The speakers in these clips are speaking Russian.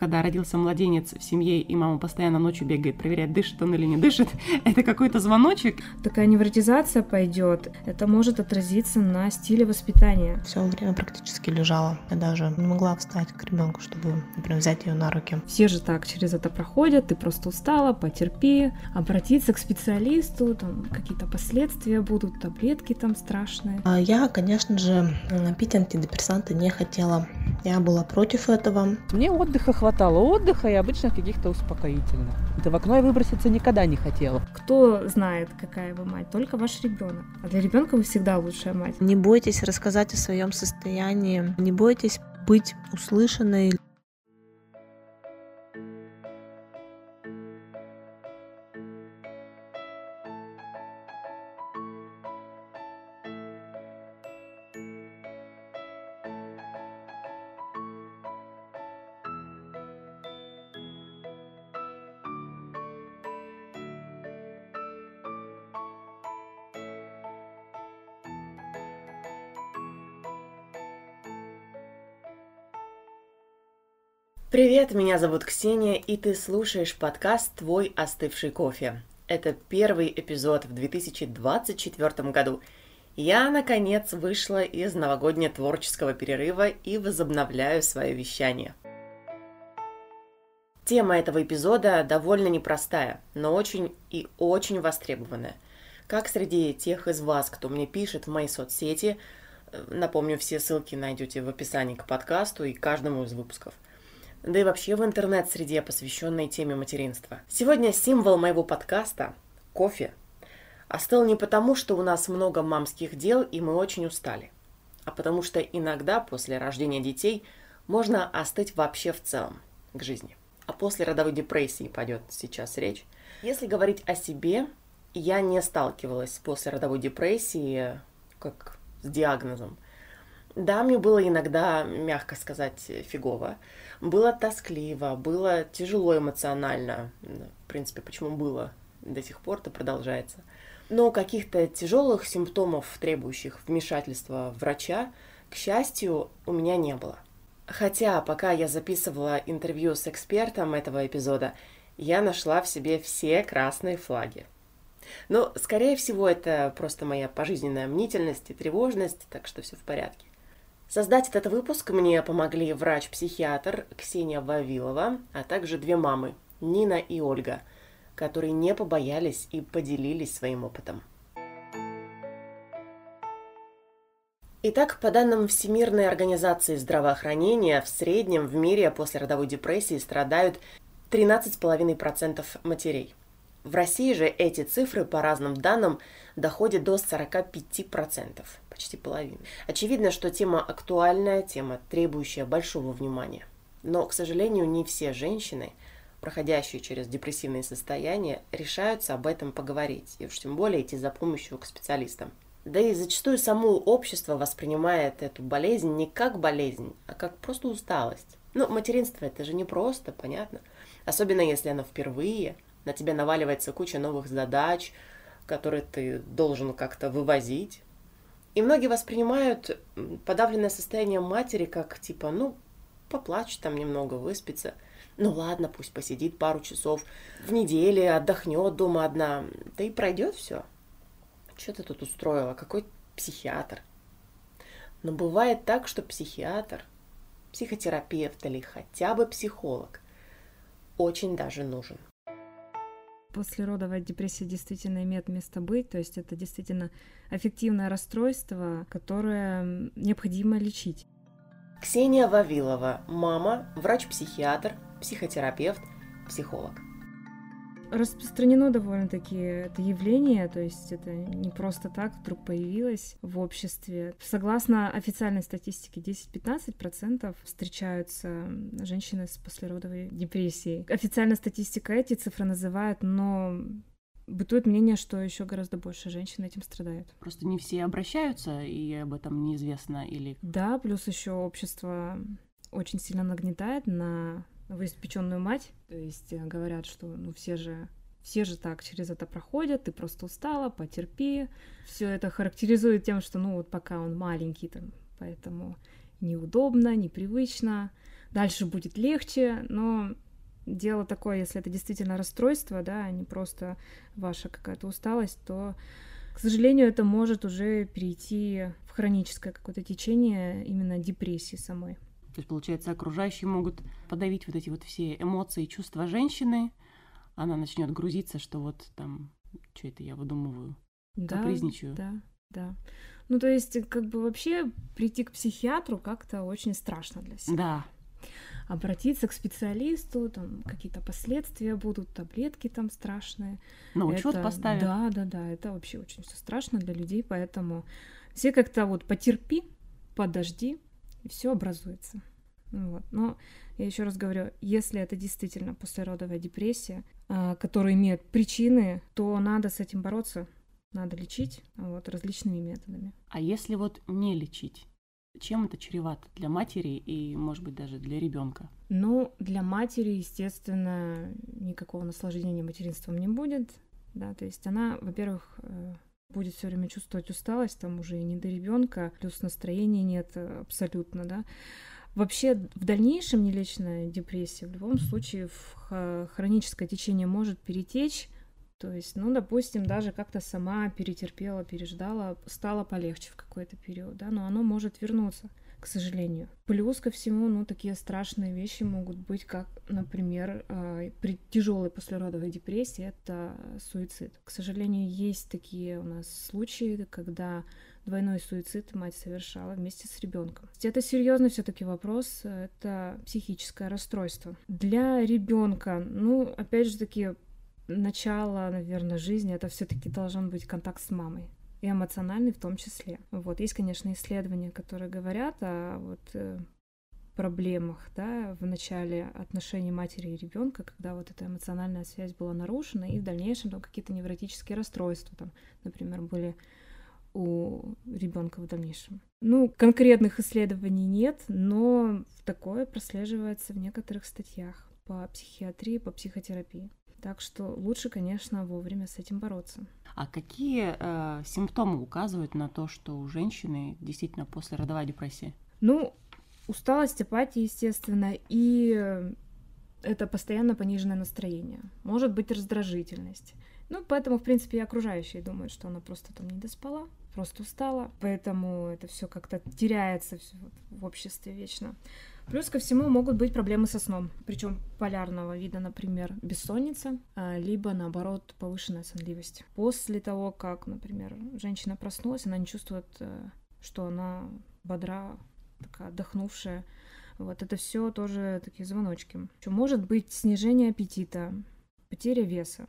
Когда родился младенец в семье, и мама постоянно ночью бегает, проверяет, дышит он или не дышит, это какой-то звоночек. Такая невротизация пойдет, это может отразиться на стиле воспитания. Все время практически лежала. Я даже не могла встать к ребенку, чтобы, например, взять ее на руки. Все же так через это проходят, ты просто устала, потерпи, обратиться к специалисту, там какие-то последствия будут, таблетки там страшные. А я, конечно же, пить антидепрессанты не хотела. Я была против этого. Мне отдыха хватало, отдыха и обычных каких-то успокоительных. Да в окно я выброситься никогда не хотела. Кто знает, какая вы мать? Только ваш ребенок. А для ребенка вы всегда лучшая мать. Не бойтесь рассказать о своем состоянии, не бойтесь быть услышанной. Привет, меня зовут Ксения, и ты слушаешь подкаст «Твой остывший кофе». Это первый эпизод в 2024 году. Я, наконец, вышла из новогоднего творческого перерыва и возобновляю свое вещание. Тема этого эпизода довольно непростая, но очень и очень востребованная. Как среди тех из вас, кто мне пишет в мои соцсети, напомню, все ссылки найдете в описании к подкасту и каждому из выпусков – да и вообще в интернет-среде, посвященной теме материнства. Сегодня символ моего подкаста – кофе. Остыл не потому, что у нас много мамских дел и мы очень устали, а потому что иногда после рождения детей можно остыть вообще в целом к жизни. А после родовой депрессии пойдет сейчас речь. Если говорить о себе, я не сталкивалась с послеродовой депрессией как с диагнозом. Да, мне было иногда, мягко сказать, фигово. Было тоскливо, было тяжело эмоционально. В принципе, почему было до сих пор, это продолжается. Но каких-то тяжелых симптомов, требующих вмешательства врача, к счастью, у меня не было. Хотя, пока я записывала интервью с экспертом этого эпизода, я нашла в себе все красные флаги. Но, скорее всего, это просто моя пожизненная мнительность и тревожность, так что все в порядке. Создать этот выпуск мне помогли врач-психиатр Ксения Вавилова, а также две мамы, Нина и Ольга, которые не побоялись и поделились своим опытом. Итак, по данным Всемирной организации здравоохранения, в среднем в мире после родовой депрессии страдают 13,5% матерей. В России же эти цифры, по разным данным, доходят до 45% почти половина. Очевидно, что тема актуальная, тема, требующая большого внимания. Но, к сожалению, не все женщины, проходящие через депрессивные состояния, решаются об этом поговорить, и уж тем более идти за помощью к специалистам. Да и зачастую само общество воспринимает эту болезнь не как болезнь, а как просто усталость. Ну, материнство это же не просто, понятно. Особенно если оно впервые, на тебя наваливается куча новых задач, которые ты должен как-то вывозить. И многие воспринимают подавленное состояние матери как типа, ну, поплачь там немного, выспится. Ну ладно, пусть посидит пару часов в неделе, отдохнет дома одна. Да и пройдет все. Что ты тут устроила? Какой психиатр? Но бывает так, что психиатр, психотерапевт или хотя бы психолог очень даже нужен послеродовая депрессия действительно имеет место быть, то есть это действительно аффективное расстройство, которое необходимо лечить. Ксения Вавилова, мама, врач-психиатр, психотерапевт, психолог распространено довольно-таки это явление, то есть это не просто так вдруг появилось в обществе. Согласно официальной статистике, 10-15% встречаются женщины с послеродовой депрессией. Официальная статистика эти цифры называют, но бытует мнение, что еще гораздо больше женщин этим страдают. Просто не все обращаются, и об этом неизвестно или... Да, плюс еще общество очень сильно нагнетает на новоиспеченную мать. То есть э, говорят, что ну все же все же так через это проходят, ты просто устала, потерпи. Все это характеризует тем, что ну вот пока он маленький, там, поэтому неудобно, непривычно. дальше будет легче, но дело такое, если это действительно расстройство, да, а не просто ваша какая-то усталость, то, к сожалению, это может уже перейти в хроническое какое-то течение именно депрессии самой. То есть, получается, окружающие могут подавить вот эти вот все эмоции и чувства женщины, она начнет грузиться, что вот там, что это я выдумываю, да, капризничаю. Да, да. Ну, то есть, как бы вообще прийти к психиатру как-то очень страшно для себя. Да. Обратиться к специалисту, там какие-то последствия будут, таблетки там страшные. На учет Это- поставят. Да, да, да, это вообще очень все страшно для людей, поэтому все как-то вот потерпи, подожди, и все образуется. Вот. Но я еще раз говорю, если это действительно послеродовая депрессия, а, которая имеет причины, то надо с этим бороться, надо лечить вот, различными методами. А если вот не лечить, чем это чревато для матери и, может быть, даже для ребенка? Ну, для матери, естественно, никакого наслаждения материнством не будет. Да, то есть она, во-первых, э, будет все время чувствовать усталость, там уже и не до ребенка, плюс настроения нет э, абсолютно, да. Вообще, в дальнейшем нелечная депрессия в любом случае в хроническое течение может перетечь. То есть, ну, допустим, даже как-то сама перетерпела, переждала, стало полегче в какой-то период, да, но оно может вернуться к сожалению. Плюс ко всему, ну, такие страшные вещи могут быть, как, например, э, при тяжелой послеродовой депрессии, это суицид. К сожалению, есть такие у нас случаи, когда двойной суицид мать совершала вместе с ребенком. Это серьезный все-таки вопрос, это психическое расстройство. Для ребенка, ну, опять же таки, начало, наверное, жизни, это все-таки должен быть контакт с мамой и эмоциональный в том числе. Вот есть, конечно, исследования, которые говорят о вот э, проблемах, да, в начале отношений матери и ребенка, когда вот эта эмоциональная связь была нарушена, и в дальнейшем там какие-то невротические расстройства, там, например, были у ребенка в дальнейшем. Ну, конкретных исследований нет, но такое прослеживается в некоторых статьях по психиатрии, по психотерапии. Так что лучше, конечно, вовремя с этим бороться. А какие э, симптомы указывают на то, что у женщины действительно послеродовая депрессия? Ну, усталость, апатия, естественно, и это постоянно пониженное настроение. Может быть раздражительность. Ну, поэтому, в принципе, и окружающие думают, что она просто там не доспала, просто устала. Поэтому это все как-то теряется в обществе вечно. Плюс ко всему могут быть проблемы со сном, причем полярного вида, например, бессонница, а, либо наоборот повышенная сонливость. После того, как, например, женщина проснулась, она не чувствует, э, что она бодра, такая отдохнувшая. Вот это все тоже такие звоночки. Ещё может быть снижение аппетита, потеря веса.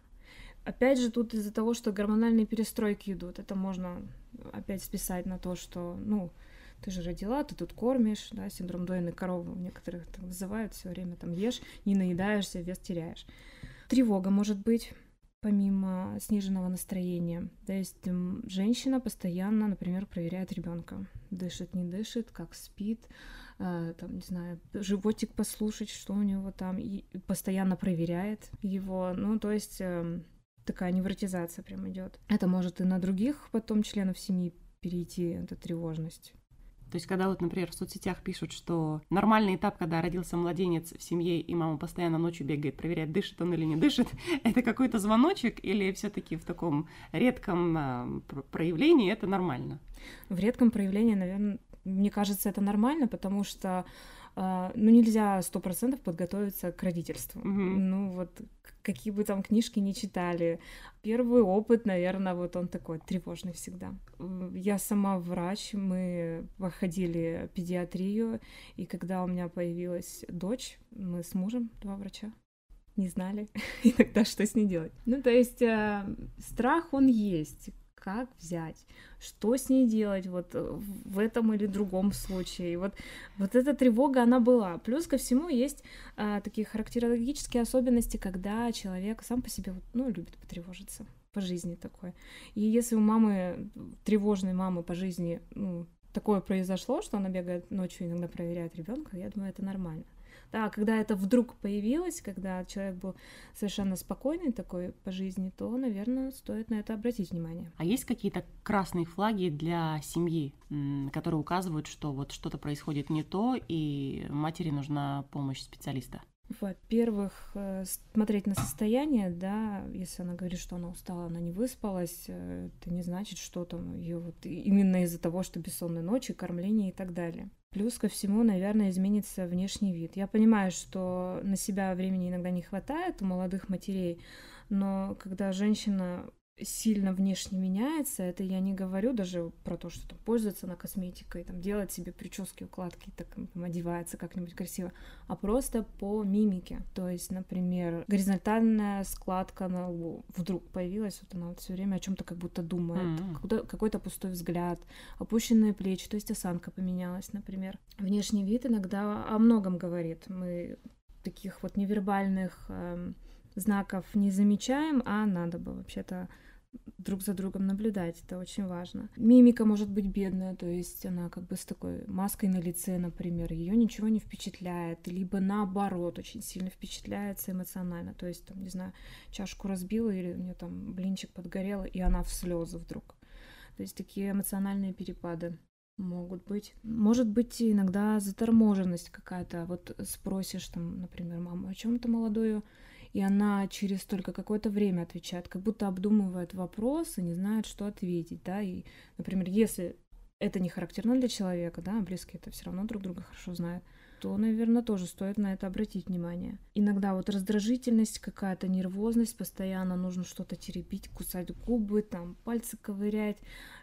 Опять же, тут из-за того, что гормональные перестройки идут, это можно опять списать на то, что, ну, ты же родила, ты тут кормишь, да, синдром дойной коровы у некоторых так вызывают все время, там ешь, не наедаешься, вес теряешь. Тревога может быть, помимо сниженного настроения. То есть женщина постоянно, например, проверяет ребенка, дышит, не дышит, как спит, э, там, не знаю, животик послушать, что у него там, и постоянно проверяет его. Ну, то есть эм, такая невротизация прям идет. Это может и на других потом членов семьи перейти, эта тревожность. То есть, когда вот, например, в соцсетях пишут, что нормальный этап, когда родился младенец в семье, и мама постоянно ночью бегает, проверяет, дышит он или не дышит, это какой-то звоночек или все таки в таком редком а, пр- проявлении это нормально? В редком проявлении, наверное, мне кажется, это нормально, потому что ну, нельзя сто процентов подготовиться к родительству. Мгм. Ну, вот какие бы там книжки ни читали. Первый опыт, наверное, вот он такой тревожный всегда. Я сама врач, мы проходили педиатрию, и когда у меня появилась дочь, мы с мужем, два врача, не знали иногда, что с ней делать. Ну, то есть э, страх, он есть. Как взять? Что с ней делать вот э, в этом или другом случае? И Вот, вот эта тревога, она была. Плюс ко всему есть а, такие характерологические особенности, когда человек сам по себе, ну, любит потревожиться по жизни такое. И если у мамы, тревожной мамы по жизни, ну, такое произошло, что она бегает ночью, иногда проверяет ребенка, я думаю, это нормально. Да, когда это вдруг появилось, когда человек был совершенно спокойный такой по жизни, то, наверное, стоит на это обратить внимание. А есть какие-то красные флаги для семьи, которые указывают, что вот что-то происходит не то, и матери нужна помощь специалиста? Во-первых, э, смотреть на состояние, да, если она говорит, что она устала, она не выспалась, э, это не значит, что там ее вот именно из-за того, что бессонные ночи, кормление и так далее. Плюс ко всему, наверное, изменится внешний вид. Я понимаю, что на себя времени иногда не хватает у молодых матерей, но когда женщина сильно внешне меняется, это я не говорю даже про то, что там пользуется на косметикой, там делать себе прически, укладки, так там, одевается как-нибудь красиво, а просто по мимике. То есть, например, горизонтальная складка на лбу вдруг появилась, вот она вот все время о чем-то как будто думает, mm-hmm. какой-то пустой взгляд, опущенные плечи, то есть осанка поменялась, например. Внешний вид иногда о многом говорит. Мы таких вот невербальных э, знаков не замечаем, а надо бы вообще-то друг за другом наблюдать, это очень важно. Мимика может быть бедная, то есть она как бы с такой маской на лице, например, ее ничего не впечатляет, либо наоборот очень сильно впечатляется эмоционально, то есть там, не знаю, чашку разбила или у нее там блинчик подгорел, и она в слезы вдруг. То есть такие эмоциональные перепады могут быть. Может быть иногда заторможенность какая-то. Вот спросишь там, например, маму о чем-то молодую, и она через только какое-то время отвечает, как будто обдумывает вопрос и не знает, что ответить, да, и, например, если это не характерно для человека, да, близкие это все равно друг друга хорошо знают, то, наверное, тоже стоит на это обратить внимание. Иногда вот раздражительность, какая-то нервозность, постоянно нужно что-то теребить, кусать губы, там пальцы ковырять,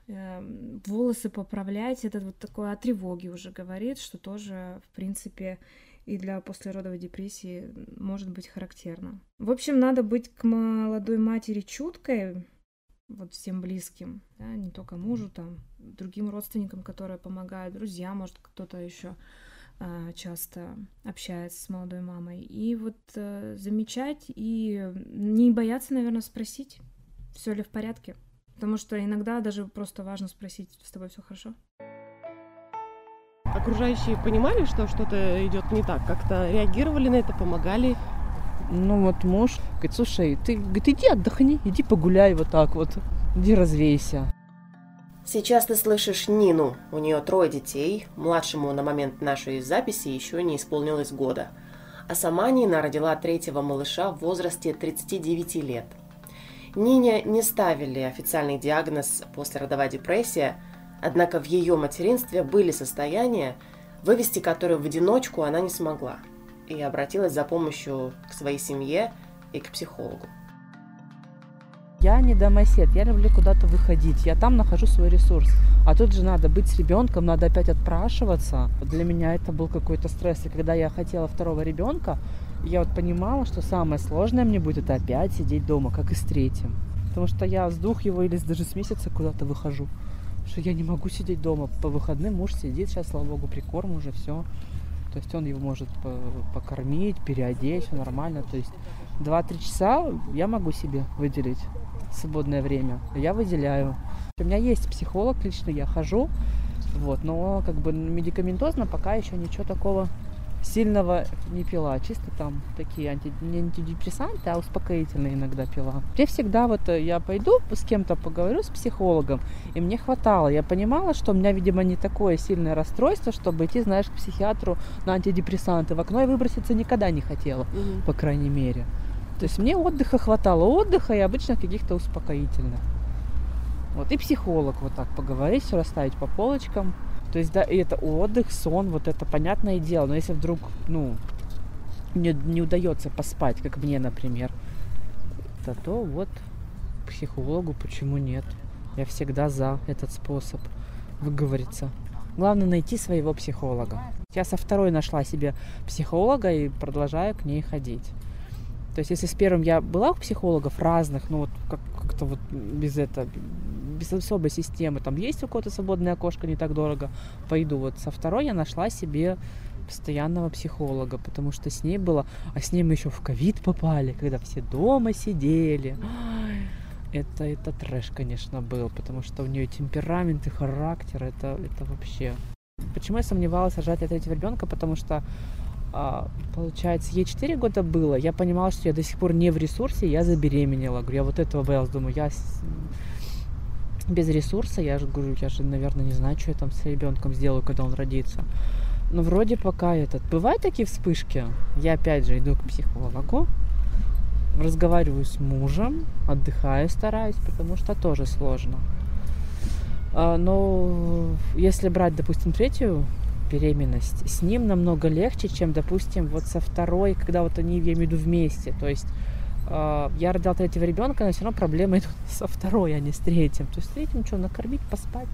э, волосы поправлять. Это вот такое о тревоге уже говорит, что тоже, в принципе, и для послеродовой депрессии может быть характерно. В общем, надо быть к молодой матери чуткой, вот всем близким, да, не только мужу, там, другим родственникам, которые помогают, друзьям, может, кто-то еще а, часто общается с молодой мамой. И вот а, замечать и не бояться, наверное, спросить, все ли в порядке. Потому что иногда даже просто важно спросить, с тобой все хорошо окружающие понимали, что что-то идет не так, как-то реагировали на это, помогали? Ну вот муж говорит, слушай, ты говорит, иди отдохни, иди погуляй вот так вот, иди развейся. Сейчас ты слышишь Нину. У нее трое детей. Младшему на момент нашей записи еще не исполнилось года. А сама Нина родила третьего малыша в возрасте 39 лет. Нине не ставили официальный диагноз послеродовая депрессия – Однако в ее материнстве были состояния, вывести которые в одиночку она не смогла, и обратилась за помощью к своей семье и к психологу. Я не домосед, я люблю куда-то выходить, я там нахожу свой ресурс. А тут же надо быть с ребенком, надо опять отпрашиваться. Для меня это был какой-то стресс. И когда я хотела второго ребенка, я вот понимала, что самое сложное мне будет это опять сидеть дома, как и с третьим. Потому что я с двух его или даже с месяца куда-то выхожу что я не могу сидеть дома. По выходным муж сидит, сейчас, слава богу, прикорм уже, все. То есть он его может покормить, переодеть, все нормально. То есть 2-3 часа я могу себе выделить свободное время. Я выделяю. У меня есть психолог лично, я хожу. Вот, но как бы медикаментозно пока еще ничего такого сильного не пила, чисто там такие анти, не антидепрессанты, а успокоительные иногда пила. Я всегда вот, э, я пойду с кем-то поговорю, с психологом, и мне хватало. Я понимала, что у меня, видимо, не такое сильное расстройство, чтобы идти, знаешь, к психиатру на антидепрессанты. В окно я выброситься никогда не хотела, mm по крайней мере. То есть мне отдыха хватало, отдыха и обычно каких-то успокоительных. Вот, и психолог вот так поговорить, все расставить по полочкам. То есть, да, и это отдых, сон, вот это понятное дело. Но если вдруг, ну, не, не удается поспать, как мне, например, то, то вот психологу почему нет? Я всегда за этот способ выговориться. Главное найти своего психолога. Я со второй нашла себе психолога и продолжаю к ней ходить. То есть, если с первым я была у психологов разных, ну вот как- как-то вот без этого, без особой системы, там есть у кого-то свободное окошко, не так дорого, пойду. Вот со второй я нашла себе постоянного психолога, потому что с ней было, а с ней мы еще в ковид попали, когда все дома сидели. Это, это трэш, конечно, был, потому что у нее темперамент и характер, это, это вообще. Почему я сомневалась, рожать я третьего ребенка? Потому что А, получается, ей 4 года было. Я понимала, что я до сих пор не в ресурсе, я забеременела. Говорю, я вот этого боялась. Думаю, я без ресурса, я же говорю, я же, наверное, не знаю, что я там с ребенком сделаю, когда он родится. Но вроде пока этот... Бывают такие вспышки. Я опять же иду к психологу, разговариваю с мужем, отдыхаю, стараюсь, потому что тоже сложно. А, но если брать, допустим, третью беременность, с ним намного легче, чем, допустим, вот со второй, когда вот они, я имею в виду, вместе. То есть я родила третьего ребенка, но все равно проблемы идут со второй, а не с третьим. То есть с третьим что, накормить, поспать.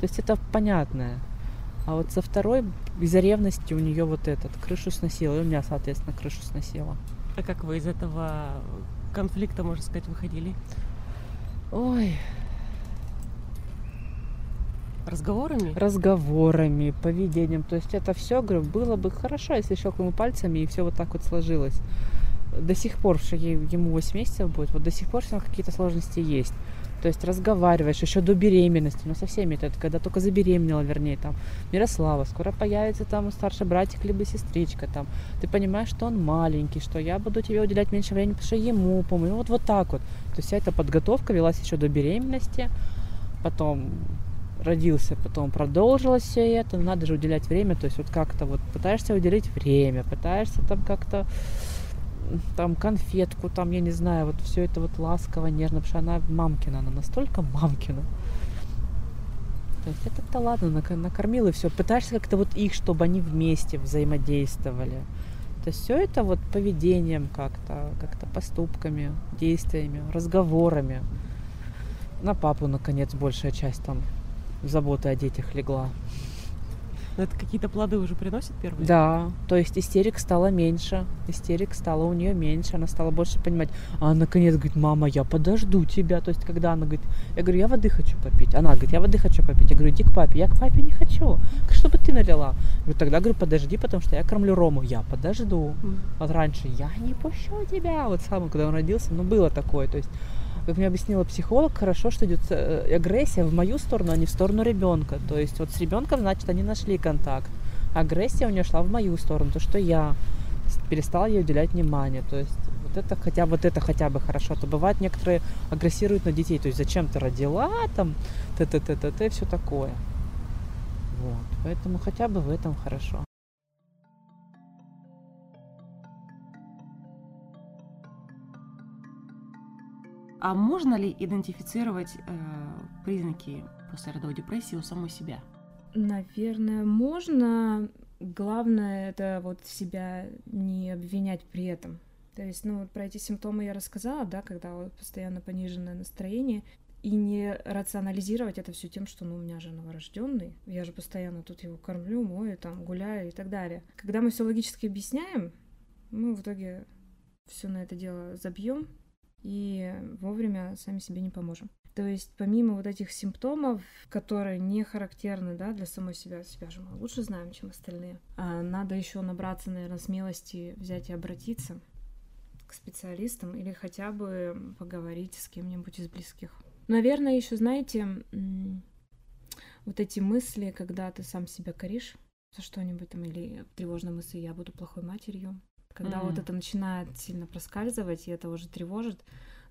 То есть это понятное. А вот со второй из-за ревности у нее вот этот крышу сносила, и у меня, соответственно, крышу сносила. А как вы из этого конфликта, можно сказать, выходили? Ой, Разговорами? разговорами, поведением. То есть это все, говорю, было бы хорошо, если щелкнул пальцами и все вот так вот сложилось. До сих пор, что ему 8 месяцев будет, вот до сих пор все равно какие-то сложности есть. То есть разговариваешь еще до беременности, ну со всеми это, когда только забеременела, вернее, там, Мирослава, скоро появится там старший братик либо сестричка, там, ты понимаешь, что он маленький, что я буду тебе уделять меньше времени, потому что ему помню, ну вот, вот так вот. То есть вся эта подготовка велась еще до беременности, потом родился, потом продолжилось все это, но надо же уделять время, то есть вот как-то вот пытаешься уделить время, пытаешься там как-то там конфетку, там, я не знаю, вот все это вот ласково, нежно, потому что она мамкина, она настолько мамкина. То есть это-то ладно, нак- накормил и все. Пытаешься как-то вот их, чтобы они вместе взаимодействовали. То есть все это вот поведением как-то, как-то поступками, действиями, разговорами. На папу, наконец, большая часть там заботы о детях легла. Но это какие-то плоды уже приносят первые? Да, то есть истерик стало меньше, истерик стало у нее меньше, она стала больше понимать. А она наконец говорит, мама, я подожду тебя. То есть когда она говорит, я говорю, я воды хочу попить. Она говорит, я воды хочу попить. Я говорю, иди к папе. Я к папе не хочу. Чтобы ты налила. Я говорю, тогда говорю, подожди, потому что я кормлю Рому. Я подожду. Вот раньше я не пущу тебя. Вот сам, когда он родился, ну было такое. То есть как мне объяснила психолог, хорошо, что идет э, агрессия в мою сторону, а не в сторону ребенка. То есть вот с ребенком, значит, они нашли контакт. Агрессия у нее шла в мою сторону, то, что я перестала ей уделять внимание. То есть вот это хотя вот это хотя бы хорошо. А То бывает некоторые агрессируют на детей. То есть зачем ты родила там, т т т т т все такое. Вот. Поэтому хотя бы в этом хорошо. А можно ли идентифицировать э, признаки послеродовой депрессии у самой себя? Наверное, можно. Главное это вот себя не обвинять при этом. То есть, ну, вот про эти симптомы я рассказала, да, когда вот постоянно пониженное настроение, и не рационализировать это все тем, что, ну, у меня же новорожденный, я же постоянно тут его кормлю, мою, там, гуляю и так далее. Когда мы все логически объясняем, мы в итоге все на это дело забьем и вовремя сами себе не поможем. То есть помимо вот этих симптомов, которые не характерны да, для самой себя, себя же мы лучше знаем, чем остальные, а надо еще набраться, наверное, смелости взять и обратиться к специалистам или хотя бы поговорить с кем-нибудь из близких. Наверное, еще знаете, вот эти мысли, когда ты сам себя коришь за что-нибудь там, или тревожные мысли, я буду плохой матерью, когда вот Мгм. это начинает сильно проскальзывать, и это уже тревожит,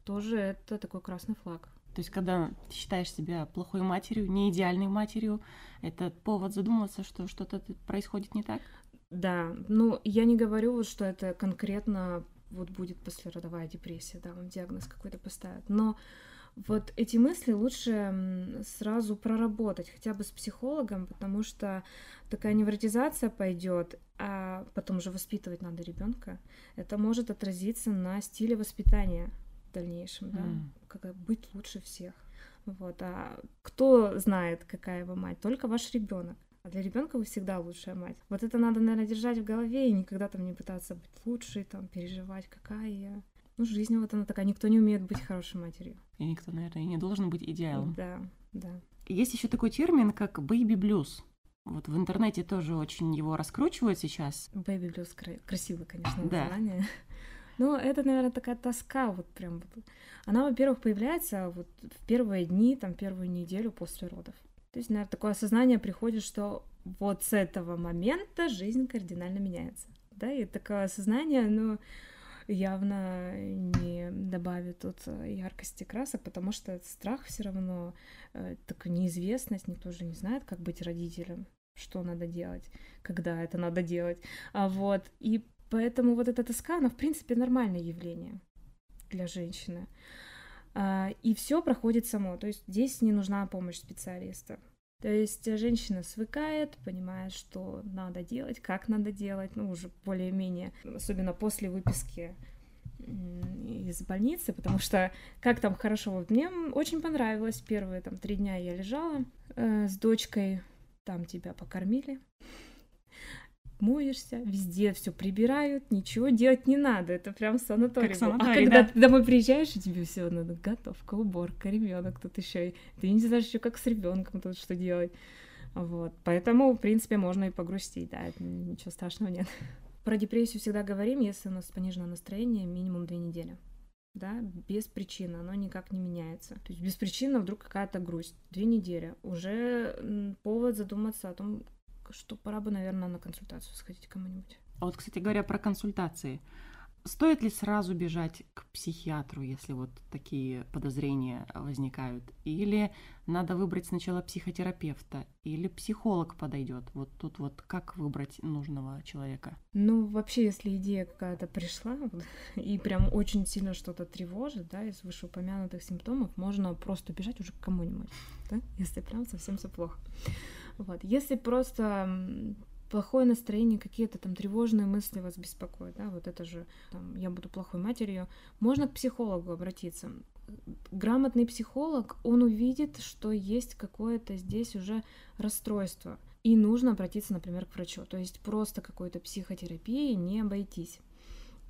тоже это такой красный флаг. То есть, когда ты считаешь себя плохой матерью, не идеальной матерью, это повод задуматься, что что-то происходит не так? Да, ну я не говорю, вот, что это конкретно вот будет послеродовая депрессия, да, вам диагноз какой-то поставят, но вот эти мысли лучше сразу проработать, хотя бы с психологом, потому что такая невротизация пойдет, а потом же воспитывать надо ребенка. Это может отразиться на стиле воспитания в дальнейшем, да, М. как быть лучше всех. Вот, а кто знает, какая вы мать? Только ваш ребенок. А для ребенка вы всегда лучшая мать. Вот это надо, наверное, держать в голове и никогда там не пытаться быть лучшей, там, переживать, какая я. Ну, жизнь вот она такая, никто не умеет быть хорошей матерью. И никто, наверное, и не должен быть идеалом. Да, да. Есть еще такой термин, как baby blues. Вот в интернете тоже очень его раскручивают сейчас. Baby Blues кра- красивое, конечно, Да. название. Но это, наверное, такая тоска вот прям. вот. Она, во-первых, появляется вот в первые дни, там, первую неделю после родов. То есть, наверное, такое осознание приходит, что вот с этого момента жизнь кардинально меняется. да, и такое осознание, но явно не добавит тут яркости красок, потому что страх все равно, э, такая неизвестность, никто же не знает, как быть родителем, что надо делать, когда это надо делать, а вот, и поэтому вот эта тоска, она, в принципе, нормальное явление для женщины, а, и все проходит само, то есть здесь не нужна помощь специалиста. То есть женщина свыкает, понимает, что надо делать, как надо делать, ну, уже более-менее, особенно после выписки из больницы, потому что как там хорошо, вот мне очень понравилось. Первые там три дня я лежала э, с дочкой, там тебя покормили, моешься, везде все прибирают, ничего делать не надо, это прям санаторий. Как санаторий а когда да. ты домой приезжаешь, и тебе все надо готовка, уборка, ребенок тут еще, ты не знаешь еще как с ребенком тут что делать. Вот, поэтому, в принципе, можно и погрустить, да, ничего страшного нет. Про депрессию всегда говорим, если у нас пониженное настроение, минимум две недели да, без причины, оно никак не меняется. То есть без причины вдруг какая-то грусть. Две недели. Уже повод задуматься о том, что пора бы, наверное, на консультацию сходить кому-нибудь. А вот, кстати говоря, про консультации. Стоит ли сразу бежать к психиатру, если вот такие подозрения возникают? Или надо выбрать сначала психотерапевта? Или психолог подойдет? Вот тут вот как выбрать нужного человека? Ну, вообще, если идея какая-то пришла, и прям очень сильно что-то тревожит, да, из вышеупомянутых симптомов, можно просто бежать уже к кому-нибудь, да, если прям совсем все плохо. Вот. Если просто плохое настроение, какие-то там тревожные мысли вас беспокоят, да, вот это же, там, я буду плохой матерью, можно к психологу обратиться. Грамотный психолог, он увидит, что есть какое-то здесь уже расстройство, и нужно обратиться, например, к врачу. То есть просто какой-то психотерапией не обойтись.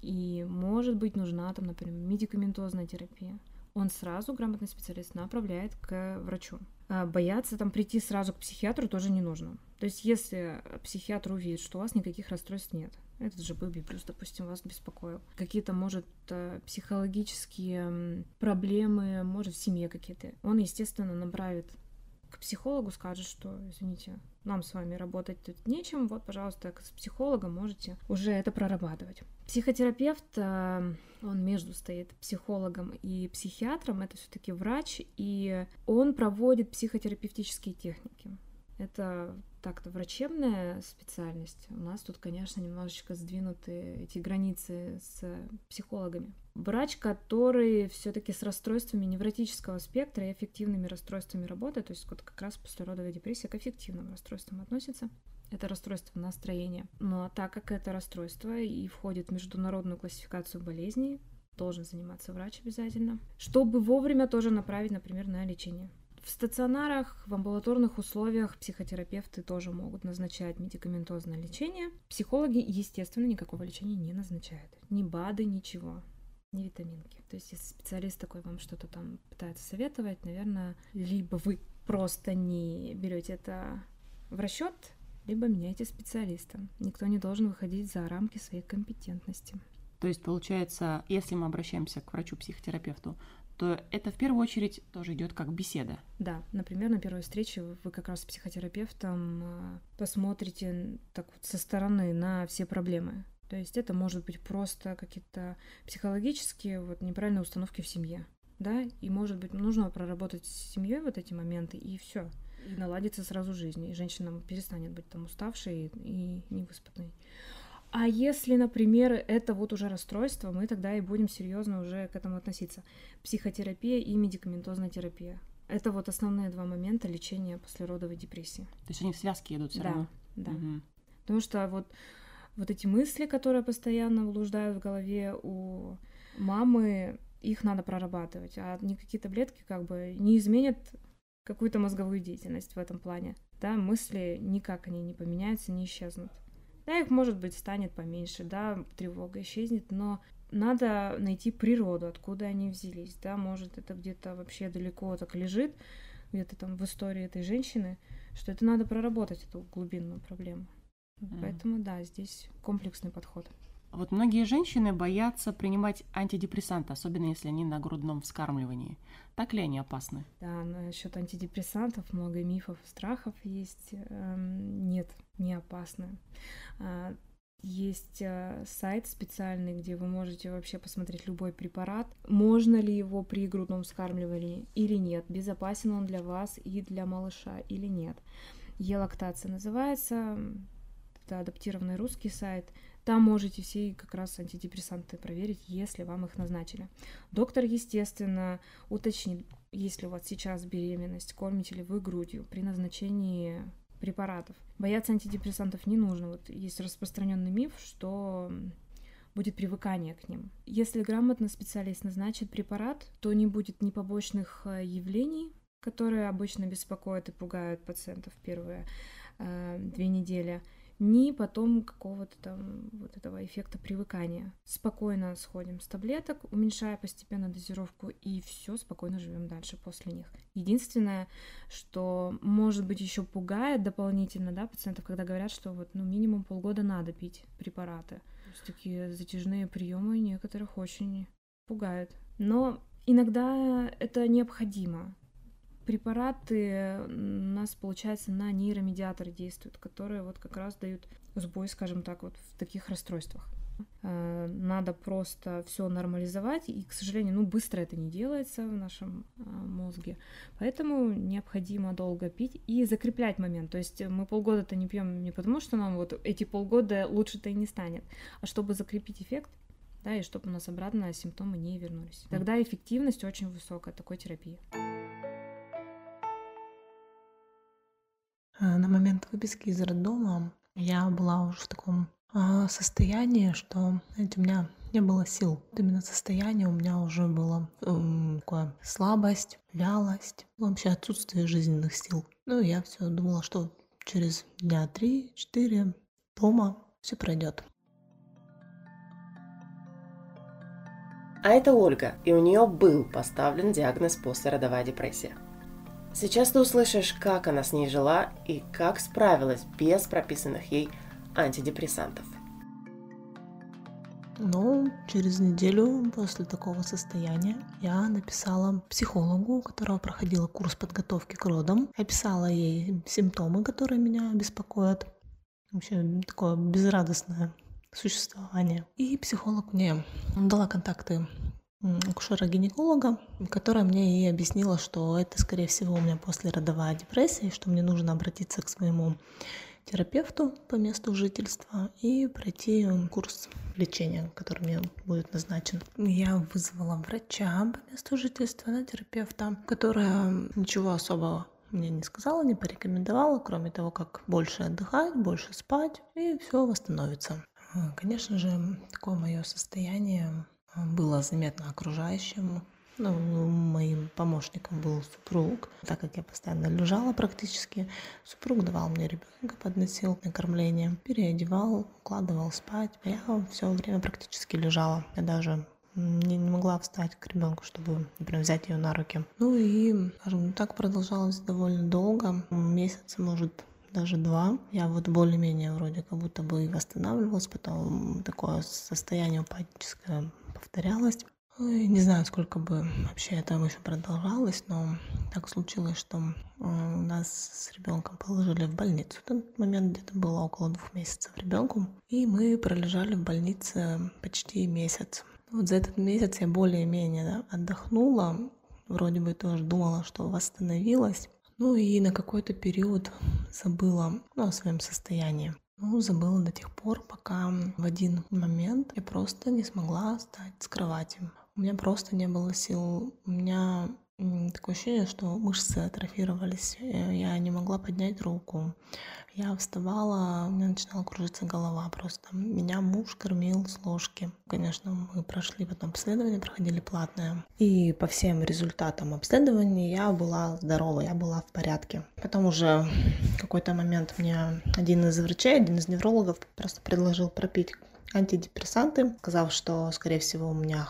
И, может быть, нужна там, например, медикаментозная терапия. Он сразу, грамотный специалист, направляет к врачу. А, бояться там прийти сразу к психиатру тоже не нужно. То есть если психиатр увидит, что у вас никаких расстройств нет, этот же Бэби плюс, допустим, вас беспокоил. Какие-то, может, э, психологические проблемы, может, в семье какие-то. Он, естественно, направит к психологу, скажет, что, извините, нам с вами работать тут нечем, вот, пожалуйста, с психологом можете уже это прорабатывать. Психотерапевт, э, он между стоит психологом и психиатром, это все-таки врач, и он проводит психотерапевтические техники. Это так-то врачебная специальность. У нас тут, конечно, немножечко сдвинуты эти границы с психологами. Врач, который все-таки с расстройствами невротического спектра и аффективными расстройствами работает, то есть вот как раз послеродовая депрессия к аффективным расстройствам относится. Это расстройство настроения. Но так как это расстройство и входит в международную классификацию болезней, должен заниматься врач обязательно, чтобы вовремя тоже направить, например, на лечение. В стационарах, в амбулаторных условиях психотерапевты тоже могут назначать медикаментозное лечение. Психологи, естественно, никакого лечения не назначают. Ни БАДы, ничего ни витаминки. То есть, если специалист такой вам что-то там пытается советовать, наверное, либо вы просто не берете это в расчет, либо меняйте специалиста. Никто не должен выходить за рамки своей компетентности. То есть, получается, если мы обращаемся к врачу-психотерапевту, то это в первую очередь тоже идет как беседа. Да, например, на первой встрече вы как раз с психотерапевтом а, посмотрите так вот со стороны на все проблемы. То есть это может быть просто какие-то психологические вот неправильные установки в семье, да, и может быть нужно проработать с семьей вот эти моменты и все, и наладится сразу жизнь, и женщина перестанет быть там уставшей и невыспанной. А если, например, это вот уже расстройство, мы тогда и будем серьезно уже к этому относиться. Психотерапия и медикаментозная терапия. Это вот основные два момента лечения послеродовой депрессии. То есть они в связке идут все да, равно? Да, угу. Потому что вот, вот эти мысли, которые постоянно блуждают в голове у мамы, их надо прорабатывать. А никакие таблетки как бы не изменят какую-то мозговую деятельность в этом плане. Да, мысли никак они не поменяются, не исчезнут. Да, их, может быть, станет поменьше, да, тревога исчезнет, но надо найти природу, откуда они взялись, да, может, это где-то вообще далеко так лежит, где-то там в истории этой женщины, что это надо проработать, эту глубинную проблему. Mm. Поэтому, да, здесь комплексный подход. Вот многие женщины боятся принимать антидепрессанты, особенно если они на грудном вскармливании. Так ли они опасны? Да, насчет антидепрессантов много мифов, страхов есть. Эм, нет, не опасны. А, Есть э, сайт специальный, где вы можете вообще посмотреть любой препарат, можно ли его при грудном вскармливании или нет, безопасен он для вас и для малыша или нет. Елактация называется, это адаптированный русский сайт. Там можете все как раз антидепрессанты проверить, если вам их назначили. Доктор, естественно, уточнит, если у вас сейчас беременность, кормите ли вы грудью при назначении препаратов. Бояться антидепрессантов не нужно. Вот есть распространенный миф, что будет привыкание к ним. Если грамотно специалист назначит препарат, то не будет ни побочных э, явлений, которые обычно беспокоят и пугают пациентов первые э, две недели, ни потом какого-то там вот этого эффекта привыкания. Спокойно сходим с таблеток, уменьшая постепенно дозировку, и все спокойно живем дальше после них. Единственное, что может быть еще пугает дополнительно, да, пациентов, когда говорят, что вот ну минимум полгода надо пить препараты. То есть такие затяжные приемы некоторых очень пугают. Но иногда это необходимо препараты у нас, получается, на нейромедиаторы действуют, которые вот как раз дают сбой, скажем так, вот в таких расстройствах. Э, надо просто все нормализовать, и, к сожалению, ну, быстро это не делается в нашем э, мозге, поэтому необходимо долго пить и закреплять момент. То есть мы полгода-то не пьем не потому, что нам вот эти полгода лучше-то и не станет, а чтобы закрепить эффект, да, и чтобы у нас обратно симптомы не вернулись. Тогда эффективность очень высокая такой терапии. На момент выписки из роддома я была уже в таком а, состоянии, что, знаете, у меня не было сил. Именно состояние у меня уже было эм, такое слабость, вялость, вообще отсутствие жизненных сил. Ну, я все думала, что через дня три-четыре дома все пройдет. А это Ольга, и у нее был поставлен диагноз послеродовая депрессия. Сейчас ты услышишь, как она с ней жила и как справилась без прописанных ей антидепрессантов. Ну, через неделю после такого состояния я написала психологу, у которого проходила курс подготовки к родам. Описала ей симптомы, которые меня беспокоят. Вообще такое безрадостное существование. И психолог мне дала контакты акушера-гинеколога, которая мне и объяснила, что это, скорее всего, у меня послеродовая депрессия, и что мне нужно обратиться к своему терапевту по месту жительства и пройти курс лечения, который мне будет назначен. Я вызвала врача по месту жительства, на терапевта, которая ничего особого мне не сказала, не порекомендовала, кроме того, как больше отдыхать, больше спать, и все восстановится. Конечно же, такое мое состояние было заметно окружающим. Ну, моим помощником был супруг, так как я постоянно лежала практически. Супруг давал мне ребенка, подносил на кормление, переодевал, укладывал спать. Я все время практически лежала. Я даже не, не могла встать к ребенку, чтобы, например, взять ее на руки. Ну и, скажем, так продолжалось довольно долго, месяц, может, даже два. Я вот более-менее вроде как будто бы восстанавливалась, потом такое состояние упадническое повторялось. Не знаю, сколько бы вообще это еще продолжалось, но так случилось, что э, нас с ребенком положили в больницу. В тот момент где-то было около двух месяцев ребенку, и мы пролежали в больнице почти месяц. Вот за этот месяц я более-менее отдохнула, вроде бы тоже думала, что восстановилась, ну и на какой-то период забыла ну, о своем состоянии. Ну, забыла до тех пор, пока в один момент я просто не смогла встать с кровати. У меня просто не было сил. У меня такое ощущение, что мышцы атрофировались. Э, я не могла поднять руку. Я вставала, у меня начинала кружиться голова просто. Меня муж кормил с ложки. Конечно, мы прошли потом обследование, проходили платное. И по всем результатам обследования я была здорова, я была в порядке. Потом уже в какой-то момент мне один из врачей, один из неврологов просто предложил пропить антидепрессанты, сказав, что, скорее всего, у меня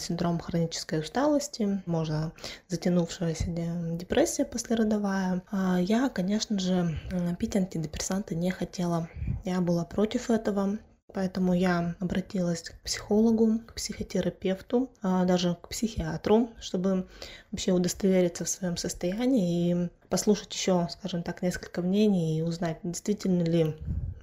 синдром хронической усталости, можно затянувшаяся депрессия послеродовая. А я, конечно же, пить антидепрессанты не хотела. Я была против этого, Поэтому я обратилась к психологу, к психотерапевту, а даже к психиатру, чтобы вообще удостовериться в своем состоянии и послушать еще, скажем так, несколько мнений и узнать, действительно ли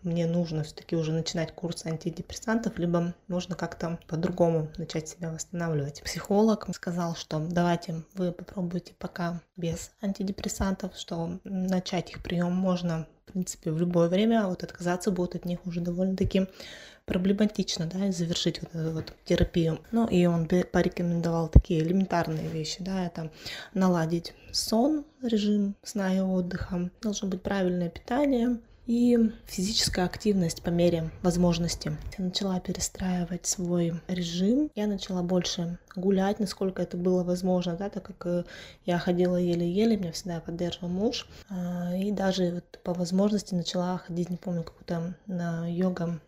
мне нужно все-таки уже начинать курс антидепрессантов, либо можно как-то по-другому начать себя восстанавливать. Психолог сказал, что давайте вы попробуйте пока без антидепрессантов, что начать их прием можно в принципе, в любое время, а вот отказаться будет от них уже довольно-таки проблематично, да, и завершить вот эту вот терапию. Ну, и он порекомендовал такие элементарные вещи, да, это наладить сон, режим сна и отдыха, должно быть правильное питание, и физическая активность по мере возможности. Я начала перестраивать свой режим, я начала больше гулять, насколько это было возможно, да, так как э, я ходила еле-еле, меня всегда поддерживал муж, а, и даже вот по возможности начала ходить, не помню, какую-то на йога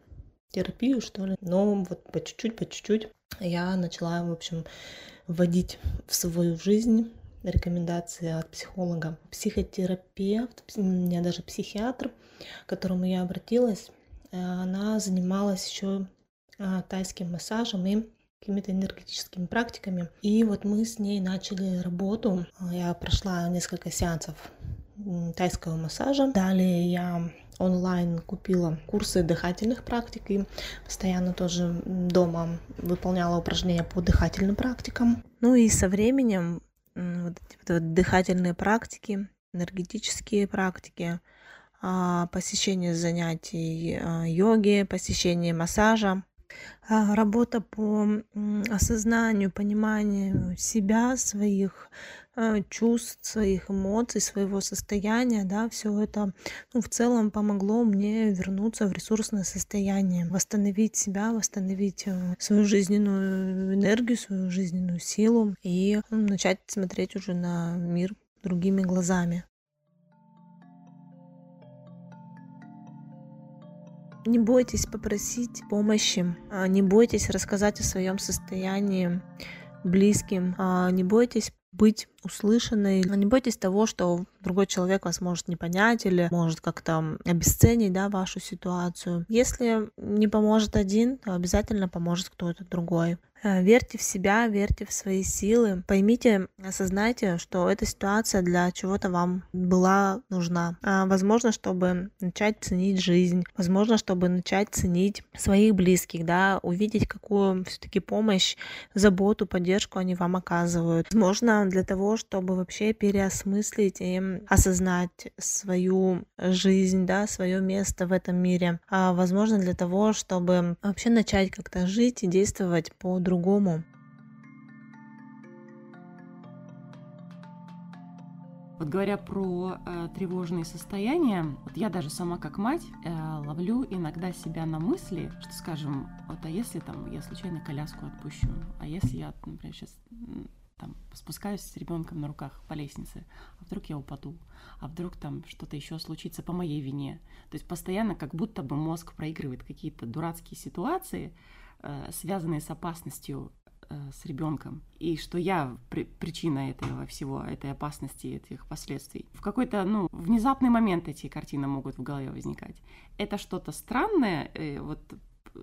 терапию, что ли. Но вот по чуть-чуть, по чуть-чуть я начала, в общем, вводить в свою жизнь рекомендации от психолога. Психотерапевт, у меня даже психиатр, к которому я обратилась, э, она занималась еще э, тайским массажем и какими-то энергетическими практиками. И вот мы с ней начали работу. Я прошла несколько сеансов тайского массажа. Далее я онлайн купила курсы дыхательных практик и постоянно тоже дома выполняла упражнения по дыхательным практикам. Ну и со временем вот вот дыхательные практики, энергетические практики, а, посещение занятий а, йоги, посещение массажа, работа по осознанию, пониманию себя, своих Э, чувств, своих эмоций, своего состояния, да, все это ну, в целом помогло мне вернуться в ресурсное состояние, восстановить себя, восстановить э, свою жизненную энергию, свою жизненную силу и начать смотреть уже на мир другими глазами. Не бойтесь попросить помощи, а не бойтесь рассказать о своем состоянии близким, а не бойтесь быть услышанной. Не бойтесь того, что другой человек вас может не понять или может как-то обесценить да, вашу ситуацию. Если не поможет один, то обязательно поможет кто-то другой. Э, верьте в себя, верьте в свои силы. Поймите, осознайте, что эта ситуация для чего-то вам была нужна. А, возможно, чтобы начать ценить жизнь, возможно, чтобы начать ценить своих близких, да, увидеть, какую все-таки помощь, заботу, поддержку они вам оказывают. Возможно, для того, чтобы вообще переосмыслить и осознать свою жизнь, да, свое место в этом мире. А, возможно, для того, чтобы вообще начать как-то жить и действовать по другому по-другому. Вот говоря про э, тревожные состояния, вот я даже сама как мать э, ловлю иногда себя на мысли, что, скажем, вот а если там я случайно коляску отпущу, а если я, например, сейчас там спускаюсь с ребенком на руках по лестнице, а вдруг я упаду, а вдруг там что-то еще случится по моей вине. То есть постоянно как будто бы мозг проигрывает какие-то дурацкие ситуации, связанные с опасностью э, с ребенком, и что я при, причина этого всего, этой опасности, этих последствий. В какой-то, ну, внезапный момент эти картины могут в голове возникать. Это что-то странное, э, вот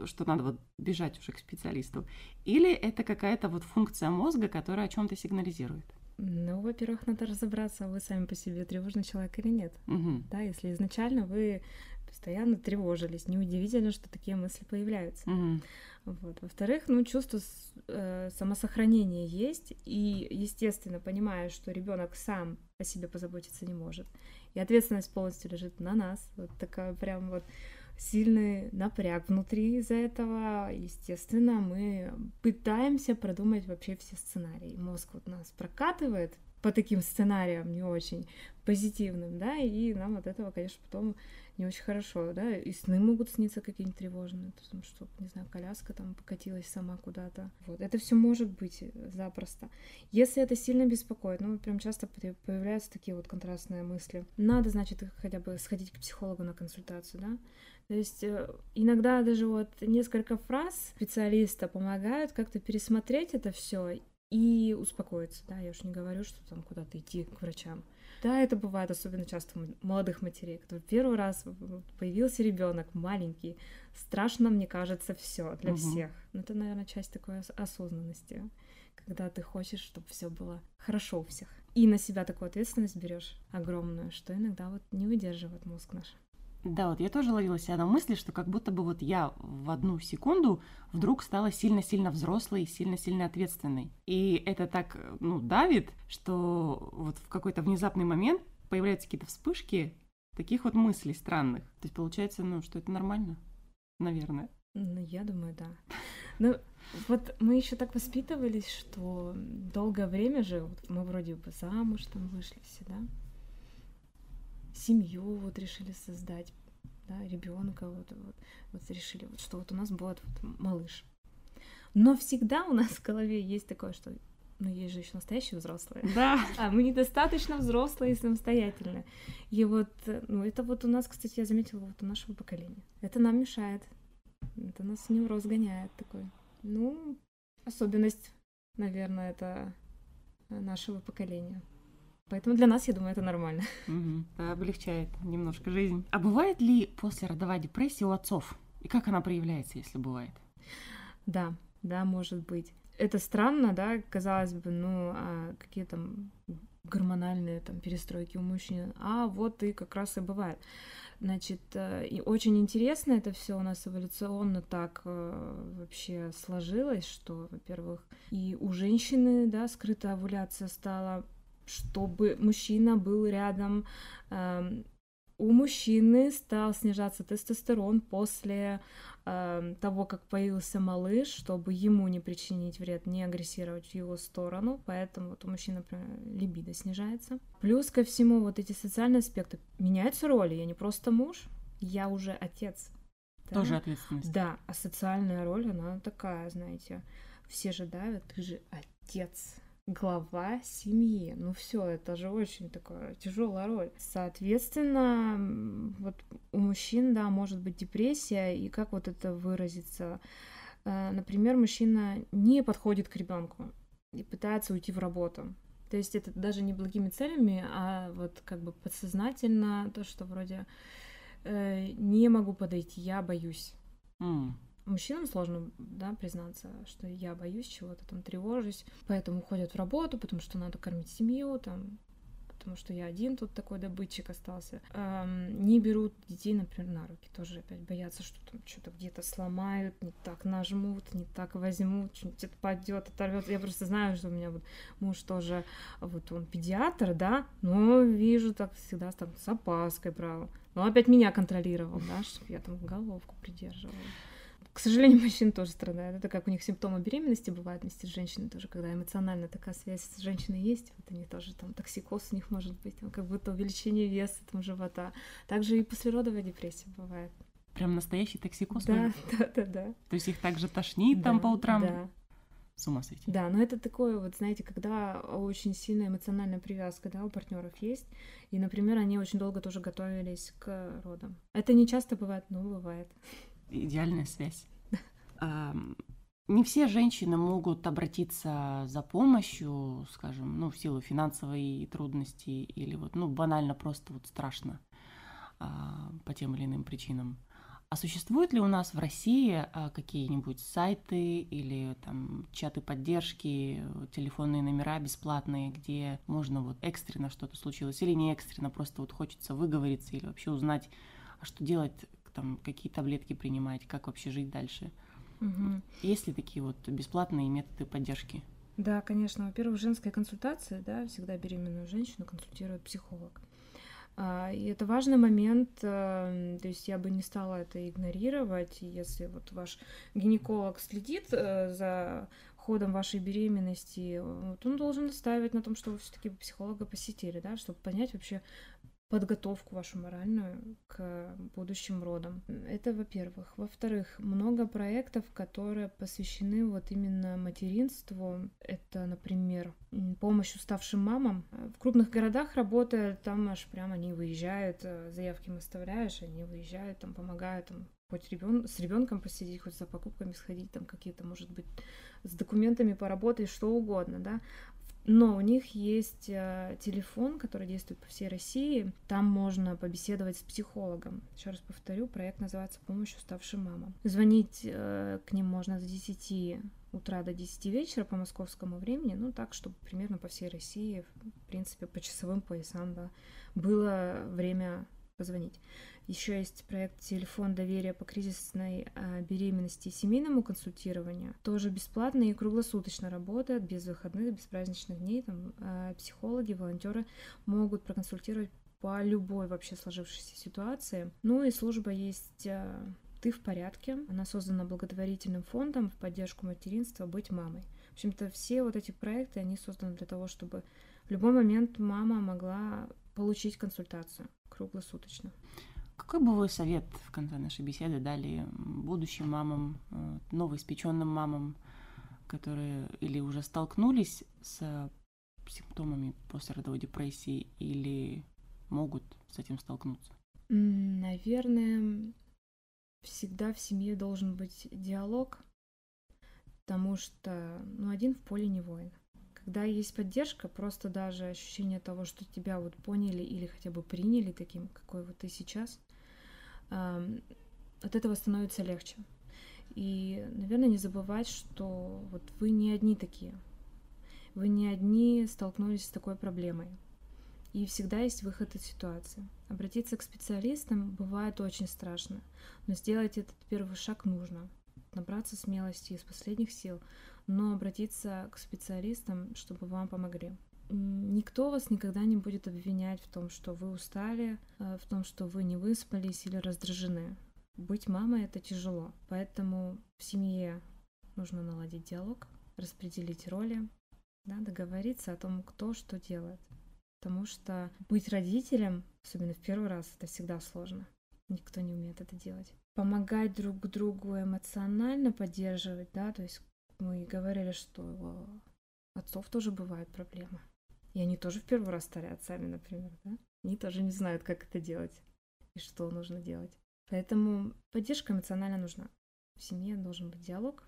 что надо вот бежать уже к специалисту, или это какая-то вот функция мозга, которая о чем-то сигнализирует? Ну, во-первых, надо разобраться, вы сами по себе тревожный человек или нет. Угу. Да, если изначально вы постоянно тревожились, неудивительно, что такие мысли появляются. Угу. Вот. Во-вторых, ну, чувство э, самосохранения есть, и, естественно, понимая, что ребенок сам о себе позаботиться не может. И ответственность полностью лежит на нас. Вот такая прям вот сильный напряг внутри из-за этого. Естественно, мы пытаемся продумать вообще все сценарии. Мозг вот нас прокатывает по таким сценариям не очень позитивным, да, и нам от этого, конечно, потом не очень хорошо, да, и сны могут сниться какие-нибудь тревожные, потому что, не знаю, коляска там покатилась сама куда-то. Вот, это все может быть э, запросто. Если это сильно беспокоит, ну, прям часто появляются такие вот контрастные мысли. Надо, значит, хотя бы сходить к психологу на консультацию, да, то есть э, иногда даже вот несколько фраз специалиста помогают как-то пересмотреть это все и успокоиться, да, я уж не говорю, что там куда-то идти к врачам. Да, это бывает особенно часто у молодых матерей, которые первый раз появился ребенок маленький, страшно, мне кажется, все для угу. всех. Но это, наверное, часть такой осознанности, когда ты хочешь, чтобы все было хорошо у всех. И на себя такую ответственность берешь огромную, что иногда вот не выдерживает мозг наш. Да, вот я тоже ловила себя на мысли, что как будто бы вот я в одну секунду вдруг стала сильно-сильно взрослой, сильно-сильно ответственной. И это так, ну, давит, что вот в какой-то внезапный момент появляются какие-то вспышки таких вот мыслей странных. То есть получается, ну, что это нормально, наверное. Ну, я думаю, да. Ну, вот мы еще так воспитывались, что долгое время же вот мы вроде бы замуж там вышли все, да? Семью вот решили создать, да, ребенка вот, вот, вот решили, вот, что вот у нас будет вот малыш. Но всегда у нас в голове есть такое, что ну, есть же еще настоящие взрослые. Да. А мы недостаточно взрослые и самостоятельные. И вот, ну, это вот у нас, кстати, я заметила, вот у нашего поколения. Это нам мешает. Это нас в невроз гоняет такой. Ну, особенность, наверное, это нашего поколения. Поэтому для нас, я думаю, это нормально. Угу. Облегчает немножко жизнь. А бывает ли после родовая депрессия у отцов? И как она проявляется, если бывает? Да, да, может быть. Это странно, да, казалось бы, ну, а какие там гормональные там перестройки у мужчин. А вот и как раз и бывает. Значит, э, и очень интересно это все у нас эволюционно так э, вообще сложилось, что, во-первых, и у женщины, да, скрытая овуляция стала, чтобы мужчина был рядом, эм, у мужчины стал снижаться тестостерон после э, того, как появился малыш, чтобы ему не причинить вред, не агрессировать в его сторону. Поэтому вот у мужчин, например, либидо снижается. Плюс ко всему вот эти социальные аспекты. Меняются роли. Я не просто муж, я уже отец. Да? Тоже ответственность. Да, а социальная роль, она такая, знаете, все же давят, ты же отец глава семьи. Ну все, это же очень такая тяжелая роль. Соответственно, вот у мужчин, да, может быть депрессия, и как вот это выразится? Э, например, мужчина не подходит к ребенку и пытается уйти в работу. То есть это даже не благими целями, а вот как бы подсознательно то, что вроде э, не могу подойти, я боюсь. Mm. Мужчинам сложно, да, признаться, что я боюсь чего-то, там, тревожусь, поэтому уходят в работу, потому что надо кормить семью, там, потому что я один тут такой добытчик остался. Эм, не берут детей, например, на руки, тоже опять боятся, что там что-то где-то сломают, не так нажмут, не так возьмут, что-нибудь отпадет, оторвет. Я просто знаю, что у меня вот муж тоже, вот он педиатр, да, но вижу так всегда там с опаской брал. Но опять меня контролировал, да, чтобы я там головку придерживала. К сожалению, мужчины тоже страдают. Это как у них симптомы беременности бывают вместе с женщиной тоже, когда эмоционально такая связь с женщиной есть, вот они тоже там токсикоз у них может быть, там, как будто увеличение веса там живота. Также и послеродовая депрессия бывает. Прям настоящий токсикоз? Да, да, да, да. То есть их также тошнит да, там по утрам? Да. С ума сойти. Да, но это такое, вот знаете, когда очень сильная эмоциональная привязка, да, у партнеров есть, и, например, они очень долго тоже готовились к родам. Это не часто бывает, но бывает идеальная связь. Не все женщины могут обратиться за помощью, скажем, ну, в силу финансовой трудности или вот, ну, банально просто вот страшно а, по тем или иным причинам. А существуют ли у нас в России а, какие-нибудь сайты или там чаты поддержки, телефонные номера бесплатные, где можно вот экстренно что-то случилось или не экстренно, просто вот хочется выговориться или вообще узнать, а что делать, там, какие таблетки принимать, как вообще жить дальше. Угу. Есть ли такие вот бесплатные методы поддержки? Да, конечно. Во-первых, женская консультация, да, всегда беременную женщину консультирует психолог. А, и это важный момент, э, то есть я бы не стала это игнорировать, если вот ваш гинеколог следит э, за ходом вашей беременности, вот он должен настаивать на том, что вы все-таки психолога посетили, да, чтобы понять вообще, подготовку вашу моральную к будущим родам. Это во-первых. Во-вторых, много проектов, которые посвящены вот именно материнству. Это, например, помощь уставшим мамам. В крупных городах работают, там аж прям они выезжают, э, заявки оставляешь, они выезжают, там помогают, там хоть ребен... с ребенком посидеть, хоть за покупками сходить, там какие-то, может быть, с документами поработать, что угодно, да. Но у них есть э, телефон, который действует по всей России. Там можно побеседовать с психологом. Еще раз повторю, проект называется «Помощь уставшим мамам». Звонить э, к ним можно с 10 утра до 10 вечера по московскому времени, ну так, чтобы примерно по всей России, в принципе, по часовым поясам, да, было время позвонить. Еще есть проект «Телефон доверия по кризисной а, беременности и семейному консультированию». Тоже бесплатно и круглосуточно работает, без выходных, без праздничных дней. Там а, психологи, волонтеры могут проконсультировать по любой вообще сложившейся ситуации. Ну и служба есть а, «Ты в порядке». Она создана благотворительным фондом в поддержку материнства «Быть мамой». В общем-то, все вот эти проекты, они созданы для того, чтобы в любой момент мама могла получить консультацию круглосуточно. Какой бы вы совет в конце нашей беседы дали будущим мамам, э, новоиспеченным мамам, которые или уже столкнулись с симптомами послеродовой депрессии или могут с этим столкнуться? Наверное, всегда в семье должен быть диалог, потому что ну, один в поле не воин. Когда есть поддержка, просто даже ощущение того, что тебя вот поняли или хотя бы приняли таким, какой вот ты сейчас, от этого становится легче. И, наверное, не забывать, что вот вы не одни такие. Вы не одни столкнулись с такой проблемой. И всегда есть выход из ситуации. Обратиться к специалистам бывает очень страшно, но сделать этот первый шаг нужно. Набраться смелости из последних сил, но обратиться к специалистам, чтобы вам помогли. Никто вас никогда не будет обвинять в том, что вы устали, э, в том, что вы не выспались или раздражены. Быть мамой это тяжело, поэтому в семье нужно наладить диалог, распределить роли, да, договориться о том, кто что делает. Потому что быть родителем, особенно в первый раз, это всегда сложно. Никто не умеет это делать. Помогать друг другу эмоционально поддерживать, да, то есть мы говорили, что у отцов тоже бывают проблемы. И они тоже в первый раз стали отцами, например, да? Они тоже не знают, как это делать и что нужно делать. Поэтому поддержка эмоционально нужна. В семье должен быть диалог,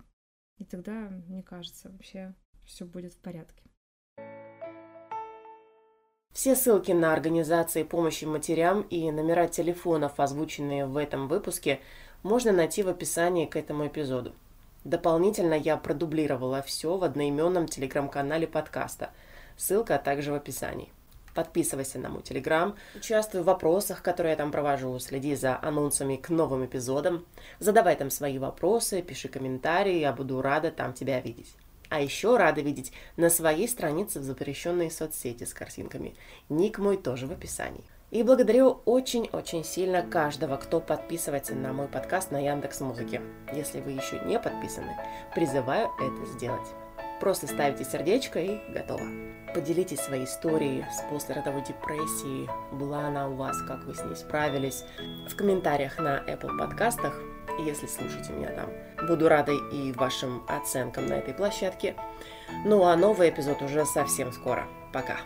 и тогда, мне кажется, вообще все будет в порядке. Все ссылки на организации помощи матерям и номера телефонов, озвученные в этом выпуске, можно найти в описании к этому эпизоду. Дополнительно я продублировала все в одноименном телеграм-канале подкаста. Ссылка также в описании. Подписывайся на мой телеграм, участвуй в вопросах, которые я там провожу, следи за анонсами к новым эпизодам, задавай там свои вопросы, пиши комментарии, я буду рада там тебя видеть. А еще рада видеть на своей странице в запрещенные соцсети с картинками. Ник мой тоже в описании. И благодарю очень-очень сильно каждого, кто подписывается на мой подкаст на Яндекс Музыке. Если вы еще не подписаны, призываю это сделать. Просто ставите сердечко и готово. Поделитесь своей историей с послеродовой депрессией. Была она у вас, как вы с ней справились. В комментариях на Apple подкастах если слушаете меня там. Буду рада и вашим оценкам на этой площадке. Ну а новый эпизод уже совсем скоро. Пока.